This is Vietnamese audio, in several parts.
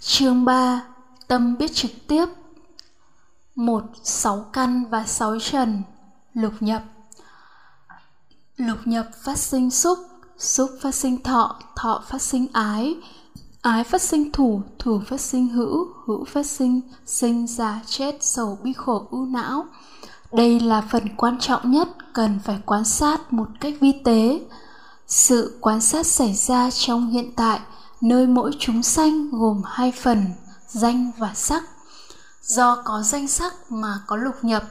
Chương 3 Tâm biết trực tiếp. Một, Sáu căn và sáu trần. Lục nhập. Lục nhập phát sinh xúc Xúc phát sinh thọ Thọ phát sinh ái. Ái phát sinh thủ Thủ phát sinh hữu Hữu phát sinh Sinh già, chết, sầu, bi khổ, ưu não. Đây là phần quan trọng nhất, Cần phải quan sát một cách vi tế. Sự quan sát xảy ra trong hiện tại nơi mỗi chúng sanh gồm hai phần, danh và sắc. Do có danh sắc mà có lục nhập,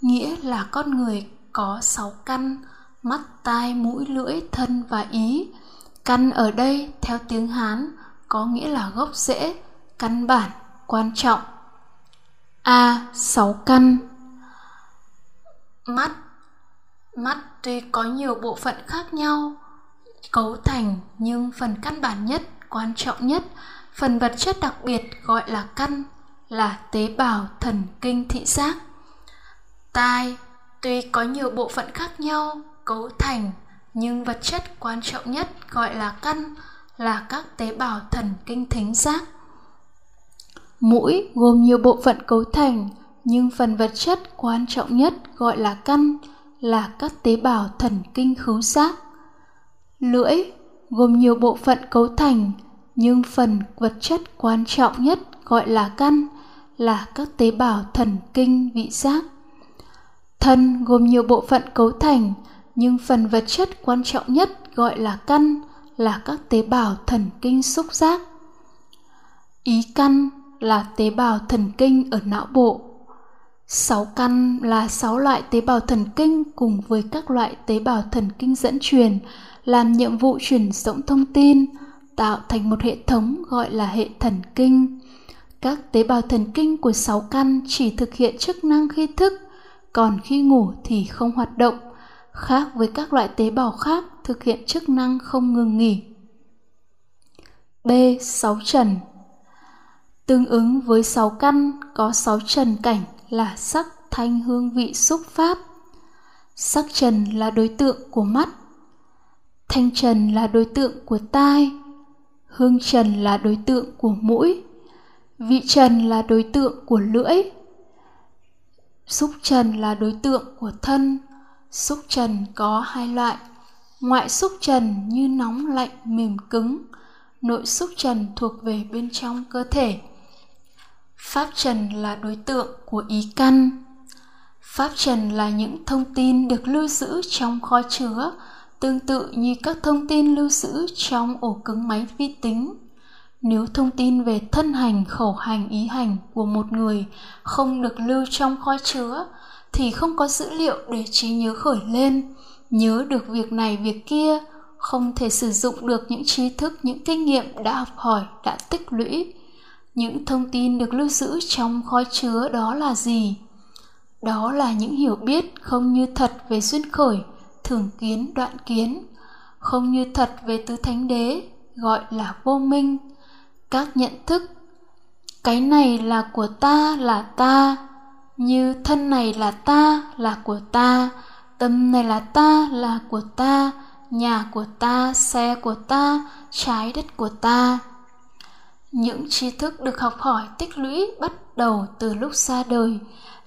nghĩa là con người có sáu căn, mắt, tai, mũi, lưỡi, thân và ý. Căn ở đây, theo tiếng hán, có nghĩa là gốc rễ, căn bản, quan trọng. A, sáu căn. Mắt. Mắt tuy có nhiều bộ phận khác nhau, cấu thành nhưng phần căn bản nhất quan trọng nhất. Phần vật chất đặc biệt gọi là căn, là tế bào thần kinh thị giác. Tai, tuy có nhiều bộ phận khác nhau, cấu thành, nhưng vật chất quan trọng nhất gọi là căn, là các tế bào thần kinh thính giác. Mũi gồm nhiều bộ phận cấu thành, nhưng phần vật chất quan trọng nhất gọi là căn, là các tế bào thần kinh khứu giác. Lưỡi gồm nhiều bộ phận cấu thành, nhưng phần vật chất quan trọng nhất gọi là căn là các tế bào thần kinh, vị giác. Thân gồm nhiều bộ phận cấu thành, nhưng phần vật chất quan trọng nhất gọi là căn là các tế bào thần kinh xúc giác. Ý căn là tế bào thần kinh ở não bộ. Sáu căn là sáu loại tế bào thần kinh cùng với các loại tế bào thần kinh dẫn truyền làm nhiệm vụ truyền dẫn thông tin, tạo thành một hệ thống gọi là hệ thần kinh. Các tế bào thần kinh của sáu căn chỉ thực hiện chức năng khi thức, còn khi ngủ thì không hoạt động, khác với các loại tế bào khác thực hiện chức năng không ngừng nghỉ. B. Sáu trần. Tương ứng với sáu căn có sáu trần cảnh là sắc, thanh, hương, vị, xúc, pháp. Sắc trần là đối tượng của mắt thanh trần là đối tượng của tai, hương trần là đối tượng của mũi, vị trần là đối tượng của lưỡi, xúc trần là đối tượng của thân. Xúc trần có hai loại, ngoại xúc trần như nóng lạnh mềm cứng, nội xúc trần thuộc về bên trong cơ thể. Pháp trần là đối tượng của ý căn. Pháp trần là những thông tin được lưu giữ trong kho chứa tương tự như các thông tin lưu giữ trong ổ cứng máy vi tính. Nếu thông tin về thân hành, khẩu hành, ý hành của một người không được lưu trong kho chứa, thì không có dữ liệu để trí nhớ khởi lên. Nhớ được việc này, việc kia, không thể sử dụng được những trí thức, những kinh nghiệm đã học hỏi, đã tích lũy. Những thông tin được lưu giữ trong kho chứa đó là gì? Đó là những hiểu biết không như thật về duyên khởi thường kiến, đoạn kiến. Không như thật về tứ thánh đế, gọi là vô minh. Các nhận thức, cái này là của ta, là ta. Như thân này là ta, là của ta. Tâm này là ta, là của ta. Nhà của ta, xe của ta, trái đất của ta. Những tri thức được học hỏi tích lũy bắt đầu từ lúc ra đời,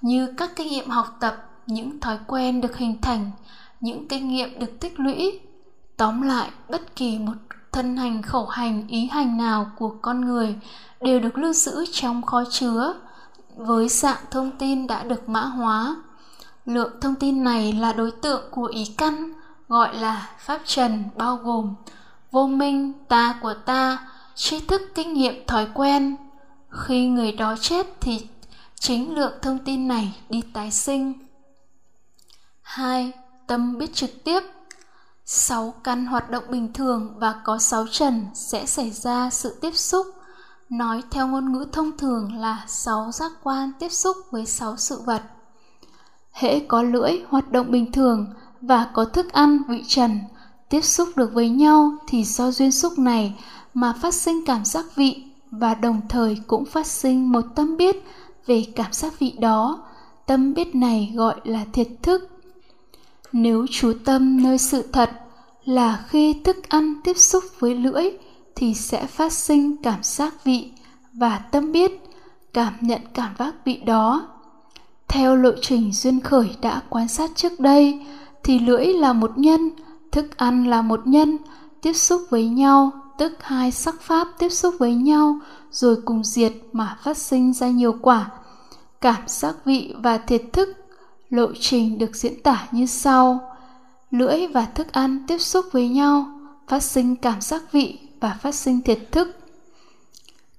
như các kinh nghiệm học tập, những thói quen được hình thành những kinh nghiệm được tích lũy. Tóm lại, bất kỳ một thân hành, khẩu hành, ý hành nào của con người đều được lưu giữ trong kho chứa. Với dạng thông tin đã được mã hóa, lượng thông tin này là đối tượng của ý căn, gọi là pháp trần, bao gồm vô minh, ta của ta, tri thức, kinh nghiệm, thói quen. Khi người đó chết thì chính lượng thông tin này đi tái sinh. Hai tâm biết trực tiếp. Sáu căn hoạt động bình thường và có sáu trần sẽ xảy ra sự tiếp xúc. Nói theo ngôn ngữ thông thường là sáu giác quan tiếp xúc với sáu sự vật. Hễ có lưỡi hoạt động bình thường và có thức ăn, vị trần tiếp xúc được với nhau thì do duyên xúc này mà phát sinh cảm giác vị và đồng thời cũng phát sinh một tâm biết về cảm giác vị đó. Tâm biết này gọi là thiệt thức nếu chú tâm nơi sự thật là khi thức ăn tiếp xúc với lưỡi thì sẽ phát sinh cảm giác vị và tâm biết, cảm nhận cảm giác vị đó. Theo lộ trình duyên khởi đã quan sát trước đây, thì lưỡi là một nhân, thức ăn là một nhân, tiếp xúc với nhau, tức hai sắc pháp tiếp xúc với nhau, rồi cùng diệt mà phát sinh ra nhiều quả. Cảm giác vị và thiệt thức lộ trình được diễn tả như sau. Lưỡi và thức ăn tiếp xúc với nhau, phát sinh cảm giác vị và phát sinh thiệt thức.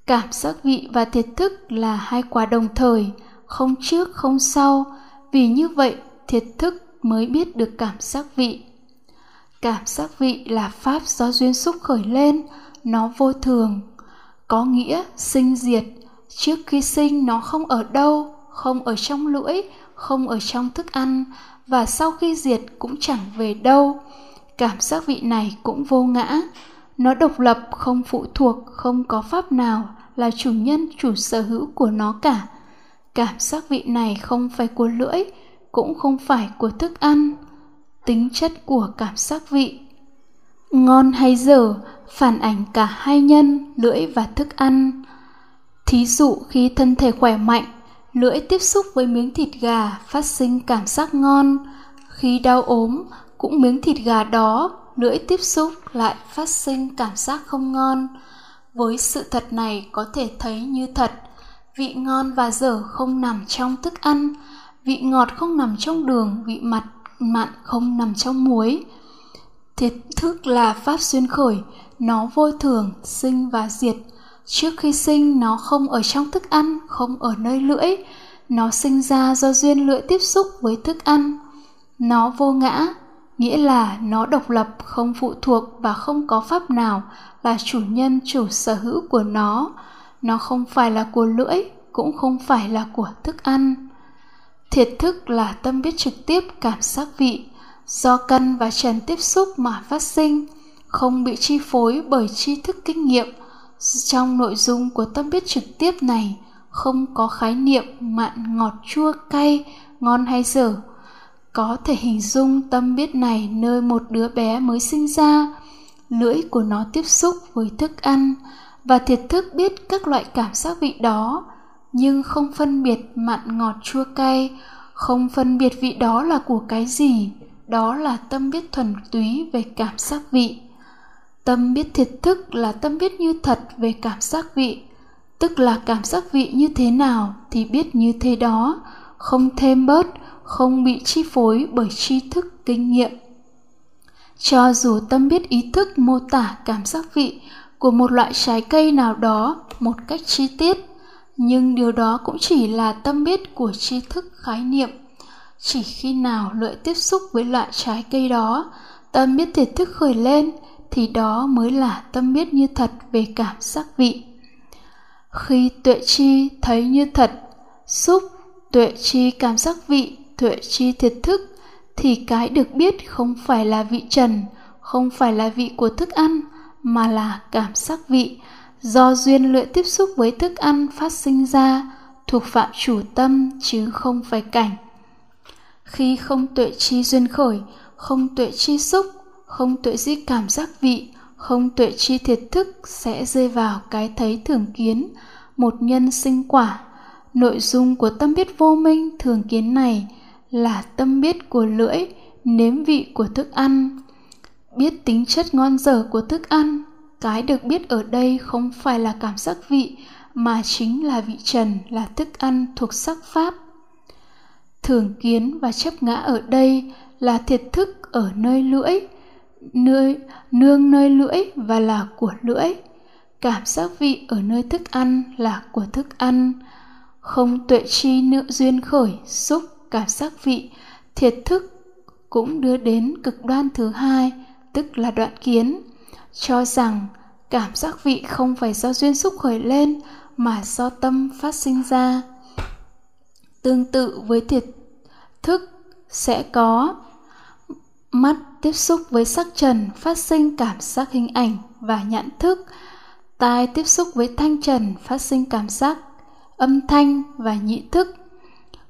Cảm giác vị và thiệt thức là hai quả đồng thời, không trước, không sau. Vì như vậy, thiệt thức mới biết được cảm giác vị. Cảm giác vị là pháp do duyên xúc khởi lên, nó vô thường. Có nghĩa, sinh diệt. Trước khi sinh, nó không ở đâu, không ở trong lưỡi không ở trong thức ăn, và sau khi diệt cũng chẳng về đâu. Cảm giác vị này cũng vô ngã. Nó độc lập, không phụ thuộc, không có pháp nào là chủ nhân, chủ sở hữu của nó cả. Cảm giác vị này không phải của lưỡi, cũng không phải của thức ăn. Tính chất của cảm giác vị. Ngon hay dở, phản ảnh cả hai nhân, lưỡi và thức ăn. Thí dụ khi thân thể khỏe mạnh lưỡi tiếp xúc với miếng thịt gà phát sinh cảm giác ngon khi đau ốm, cũng miếng thịt gà đó, lưỡi tiếp xúc lại phát sinh cảm giác không ngon. Với sự thật này có thể thấy như thật, vị ngon và dở không nằm trong thức ăn, vị ngọt không nằm trong đường, vị mặn mặn không nằm trong muối. Thiệt thức là pháp xuyên khởi, nó vô thường, sinh và diệt trước khi sinh, nó không ở trong thức ăn, không ở nơi lưỡi. Nó sinh ra do duyên lưỡi tiếp xúc với thức ăn. Nó vô ngã, nghĩa là nó độc lập, không phụ thuộc và không có pháp nào là chủ nhân, chủ sở hữu của nó. Nó không phải là của lưỡi, cũng không phải là của thức ăn. Thiệt thức là tâm biết trực tiếp cảm giác vị, do căn và trần tiếp xúc mà phát sinh, không bị chi phối bởi tri thức kinh nghiệm trong nội dung của tâm biết trực tiếp này, không có khái niệm mặn ngọt chua cay, ngon hay dở. Có thể hình dung tâm biết này nơi một đứa bé mới sinh ra, lưỡi của nó tiếp xúc với thức ăn và thiệt thức biết các loại cảm giác vị đó, nhưng không phân biệt mặn ngọt chua cay, không phân biệt vị đó là của cái gì. Đó là tâm biết thuần túy về cảm giác vị tâm biết thiệt thức là tâm biết như thật về cảm giác vị. Tức là cảm giác vị như thế nào thì biết như thế đó. Không thêm bớt, không bị chi phối bởi tri thức kinh nghiệm. Cho dù tâm biết ý thức mô tả cảm giác vị của một loại trái cây nào đó một cách chi tiết, nhưng điều đó cũng chỉ là tâm biết của tri thức khái niệm. Chỉ khi nào lợi tiếp xúc với loại trái cây đó, tâm biết thiệt thức khởi lên thì đó mới là tâm biết như thật về cảm giác vị. Khi tuệ chi thấy như thật, xúc tuệ chi cảm giác vị, tuệ chi thiệt thức, thì cái được biết không phải là vị trần, không phải là vị của thức ăn, mà là cảm giác vị. Do duyên lưỡi tiếp xúc với thức ăn phát sinh ra, thuộc phạm chủ tâm chứ không phải cảnh. Khi không tuệ chi duyên khởi, không tuệ chi xúc không tuệ di cảm giác vị, không tuệ chi thiệt thức sẽ rơi vào cái thấy thường kiến, một nhân sinh quả. Nội dung của tâm biết vô minh thường kiến này là tâm biết của lưỡi, nếm vị của thức ăn. Biết tính chất ngon dở của thức ăn, cái được biết ở đây không phải là cảm giác vị, mà chính là vị trần, là thức ăn thuộc sắc pháp. Thường kiến và chấp ngã ở đây là thiệt thức ở nơi lưỡi nơi, nương nơi lưỡi và là của lưỡi. Cảm giác vị ở nơi thức ăn là của thức ăn. Không tuệ chi nữ duyên khởi, xúc cảm giác vị, thiệt thức cũng đưa đến cực đoan thứ hai, tức là đoạn kiến. Cho rằng cảm giác vị không phải do duyên xúc khởi lên, mà do tâm phát sinh ra. Tương tự với thiệt thức sẽ có mắt tiếp xúc với sắc trần, phát sinh cảm giác hình ảnh và nhãn thức. Tai tiếp xúc với thanh trần, phát sinh cảm giác, âm thanh và nhị thức.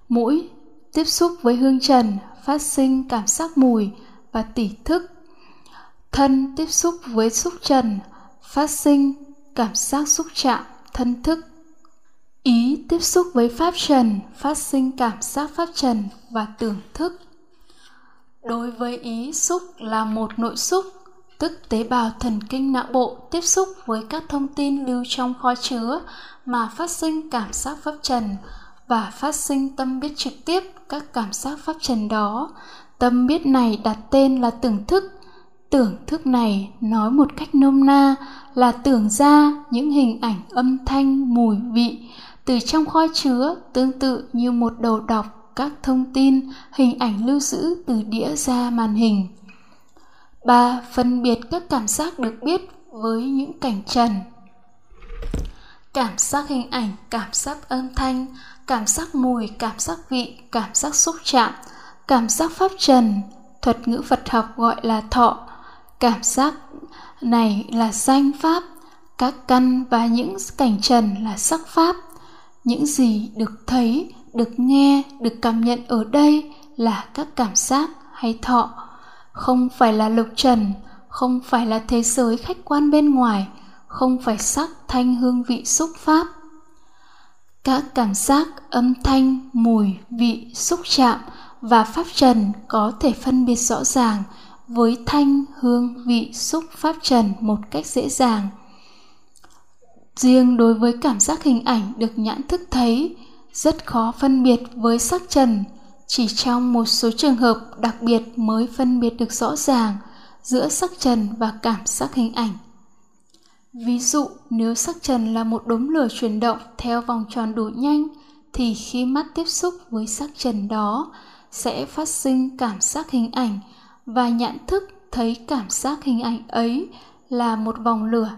Mũi tiếp xúc với hương trần, phát sinh cảm giác mùi và tỉ thức. Thân tiếp xúc với xúc trần, phát sinh cảm giác xúc chạm, thân thức. Ý tiếp xúc với pháp trần, phát sinh cảm giác pháp trần và tưởng thức đối với ý xúc là một nội xúc, tức tế bào thần kinh não bộ tiếp xúc với các thông tin lưu trong kho chứa mà phát sinh cảm giác pháp trần và phát sinh tâm biết trực tiếp các cảm giác pháp trần đó. Tâm biết này đặt tên là tưởng thức. Tưởng thức này nói một cách nôm na là tưởng ra những hình ảnh âm thanh, mùi vị từ trong kho chứa tương tự như một đầu đọc các thông tin, hình ảnh lưu giữ từ đĩa ra màn hình. Ba, phân biệt các cảm giác được biết với những cảnh trần. Cảm giác hình ảnh, cảm giác âm thanh, cảm giác mùi, cảm giác vị, cảm giác xúc chạm, cảm giác pháp trần, thuật ngữ phật học gọi là thọ. Cảm giác này là danh pháp, các căn và những cảnh trần là sắc pháp. Những gì được thấy được nghe, được cảm nhận ở đây là các cảm giác hay thọ. Không phải là lục trần, không phải là thế giới khách quan bên ngoài, không phải sắc thanh hương vị xúc pháp. Các cảm giác âm thanh, mùi, vị, xúc chạm và pháp trần có thể phân biệt rõ ràng với thanh, hương, vị, xúc, pháp trần một cách dễ dàng. Riêng đối với cảm giác hình ảnh được nhãn thức thấy rất khó phân biệt với sắc trần. Chỉ trong một số trường hợp đặc biệt mới phân biệt được rõ ràng giữa sắc trần và cảm giác hình ảnh. Ví dụ, nếu sắc trần là một đốm lửa chuyển động theo vòng tròn đủ nhanh, thì khi mắt tiếp xúc với sắc trần đó, sẽ phát sinh cảm giác hình ảnh và nhận thức thấy cảm giác hình ảnh ấy là một vòng lửa,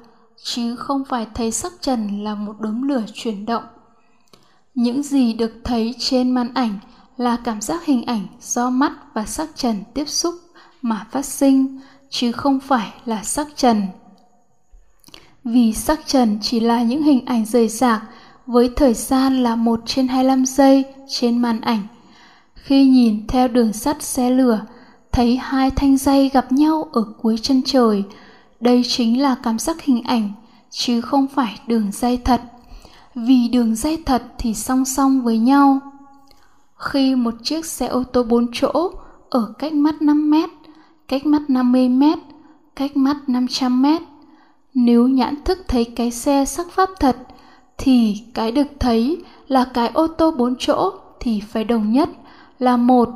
chứ không phải thấy sắc trần là một đốm lửa chuyển động những gì được thấy trên màn ảnh là cảm giác hình ảnh do mắt và sắc trần tiếp xúc mà phát sinh chứ không phải là sắc trần vì sắc trần chỉ là những hình ảnh rời rạc với thời gian là 1 trên 25 giây trên màn ảnh. Khi nhìn theo đường sắt xe lửa, thấy hai thanh dây gặp nhau ở cuối chân trời, đây chính là cảm giác hình ảnh, chứ không phải đường dây thật. Vì đường dây thật thì song song với nhau. Khi một chiếc xe ô tô 4 chỗ ở cách mắt 5 mét, cách mắt 50 mét, cách mắt 500 mét, nếu nhãn thức thấy cái xe sắc pháp thật thì cái được thấy là cái ô tô bốn chỗ thì phải đồng nhất là một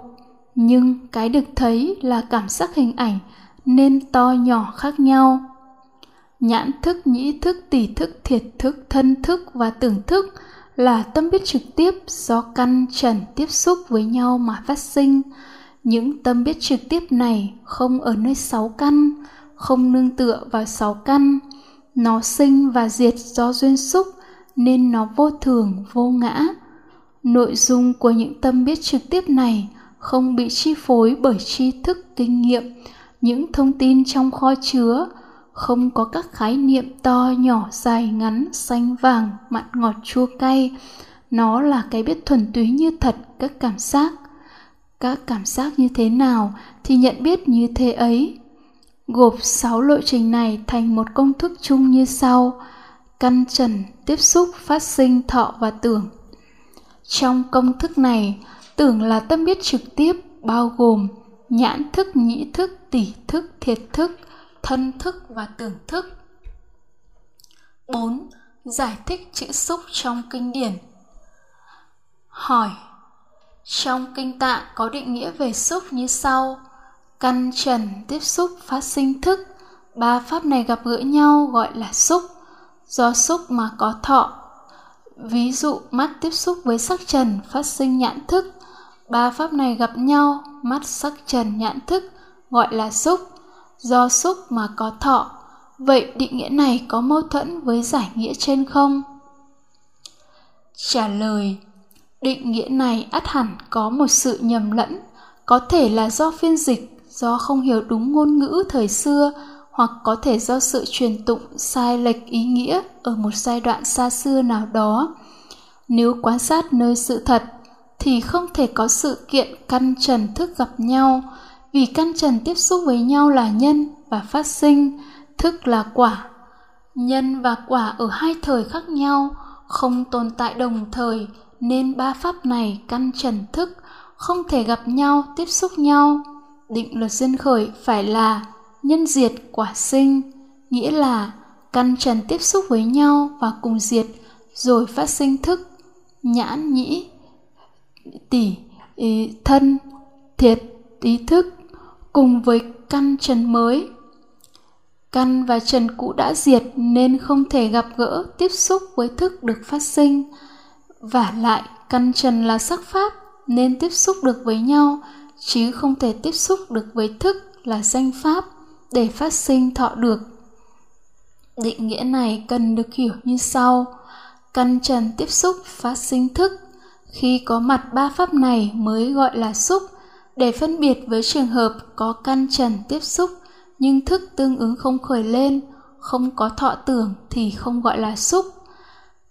nhưng cái được thấy là cảm giác hình ảnh nên to nhỏ khác nhau nhãn thức, nhĩ thức tỷ thức, thiệt thức, thân thức và tưởng thức là tâm biết trực tiếp do căn trần tiếp xúc với nhau mà phát sinh. Những tâm biết trực tiếp này không ở nơi sáu căn, không nương tựa vào sáu căn. Nó sinh và diệt do duyên xúc nên nó vô thường, vô ngã. Nội dung của những tâm biết trực tiếp này không bị chi phối bởi tri thức kinh nghiệm. Những thông tin trong kho chứa không có các khái niệm to nhỏ dài ngắn, xanh vàng, mặn ngọt, chua cay. Nó là cái biết thuần túy như thật, các cảm giác. Các cảm giác như thế nào thì nhận biết như thế ấy. Gộp 6 lộ trình này thành một công thức chung như sau. Căn trần, tiếp xúc, phát sinh, thọ và tưởng. Trong công thức này, tưởng là tâm biết trực tiếp, bao gồm nhãn thức, nhĩ thức, tỷ thức, thiệt thức thân thức và tưởng thức. 4. Giải thích chữ xúc trong kinh điển. Hỏi, Trong kinh tạng có định nghĩa về xúc như sau. Căn trần tiếp xúc phát sinh thức. Ba pháp này gặp gỡ nhau gọi là xúc. Do xúc mà có thọ. Ví dụ, mắt tiếp xúc với sắc trần phát sinh nhãn thức. Ba pháp này gặp nhau, mắt sắc trần nhãn thức gọi là xúc do xúc mà có thọ. Vậy định nghĩa này có mâu thuẫn với giải nghĩa trên không? Trả lời, định nghĩa này ắt hẳn có một sự nhầm lẫn. Có thể là do phiên dịch, do không hiểu đúng ngôn ngữ thời xưa, hoặc có thể do sự truyền tụng sai lệch ý nghĩa ở một giai đoạn xa xưa nào đó. Nếu quan sát nơi sự thật, thì không thể có sự kiện căn trần thức gặp nhau vì căn trần tiếp xúc với nhau là nhân và phát sinh thức là quả. Nhân và quả ở hai thời khác nhau không tồn tại đồng thời nên ba pháp này căn trần thức không thể gặp nhau tiếp xúc nhau. Định luật duyên khởi phải là nhân diệt quả sinh nghĩa là căn trần tiếp xúc với nhau và cùng diệt rồi phát sinh thức nhãn nhĩ tỷ ý, thân thiệt ý thức cùng với căn trần mới. Căn và trần cũ đã diệt nên không thể gặp gỡ, tiếp xúc với thức được phát sinh. Và lại, căn trần là sắc pháp, nên tiếp xúc được với nhau, chứ không thể tiếp xúc được với thức là danh pháp để phát sinh thọ được. Định nghĩa này cần được hiểu như sau. Căn trần tiếp xúc phát sinh thức. Khi có mặt ba pháp này mới gọi là xúc để phân biệt với trường hợp có căn trần tiếp xúc nhưng thức tương ứng không khởi lên, không có thọ tưởng thì không gọi là xúc.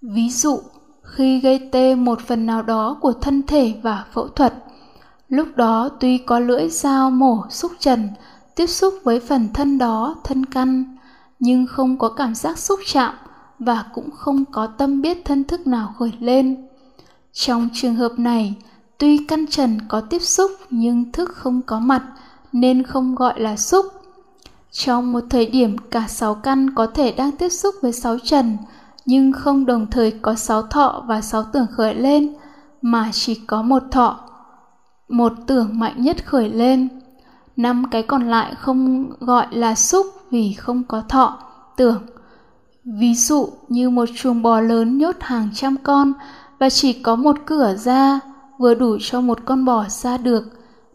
Ví dụ, khi gây tê một phần nào đó của thân thể và phẫu thuật, lúc đó tuy có lưỡi dao mổ xúc trần, tiếp xúc với phần thân đó, thân căn, nhưng không có cảm giác xúc chạm và cũng không có tâm biết thân thức nào khởi lên. Trong trường hợp này tuy căn trần có tiếp xúc nhưng thức không có mặt, nên không gọi là xúc. Trong một thời điểm cả sáu căn có thể đang tiếp xúc với sáu trần, nhưng không đồng thời có sáu thọ và sáu tưởng khởi lên, mà chỉ có một thọ. Một tưởng mạnh nhất khởi lên. Năm cái còn lại không gọi là xúc vì không có thọ, tưởng. Ví dụ như một chuồng bò lớn nhốt hàng trăm con và chỉ có một cửa ra vừa đủ cho một con bò ra được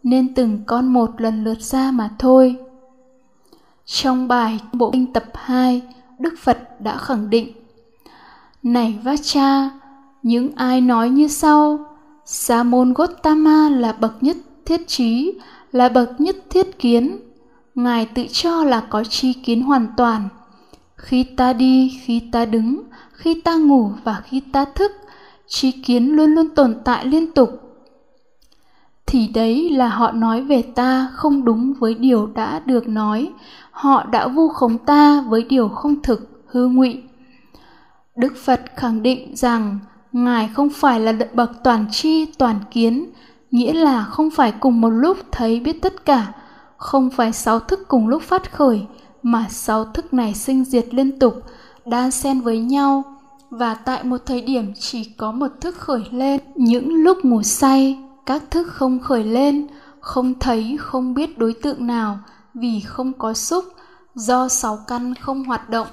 nên từng con một lần lượt ra mà thôi trong bài bộ kinh tập 2 đức phật đã khẳng định này Vacha, những ai nói như sau, Sa môn Gotama là bậc nhất thiết trí, là bậc nhất thiết kiến. Ngài tự cho là có tri kiến hoàn toàn. Khi ta đi, khi ta đứng, khi ta ngủ và khi ta thức, tri kiến luôn luôn tồn tại liên tục. Thì đấy là họ nói về ta không đúng với điều đã được nói, họ đã vu khống ta với điều không thực, hư ngụy. Đức Phật khẳng định rằng Ngài không phải là bậc toàn tri toàn kiến, nghĩa là không phải cùng một lúc thấy biết tất cả, không phải sáu thức cùng lúc phát khởi, mà sáu thức này sinh diệt liên tục, đan xen với nhau, và tại một thời điểm chỉ có một thức khởi lên. Những lúc ngủ say, các thức không khởi lên, không thấy, không biết đối tượng nào, vì không có xúc, do sáu căn không hoạt động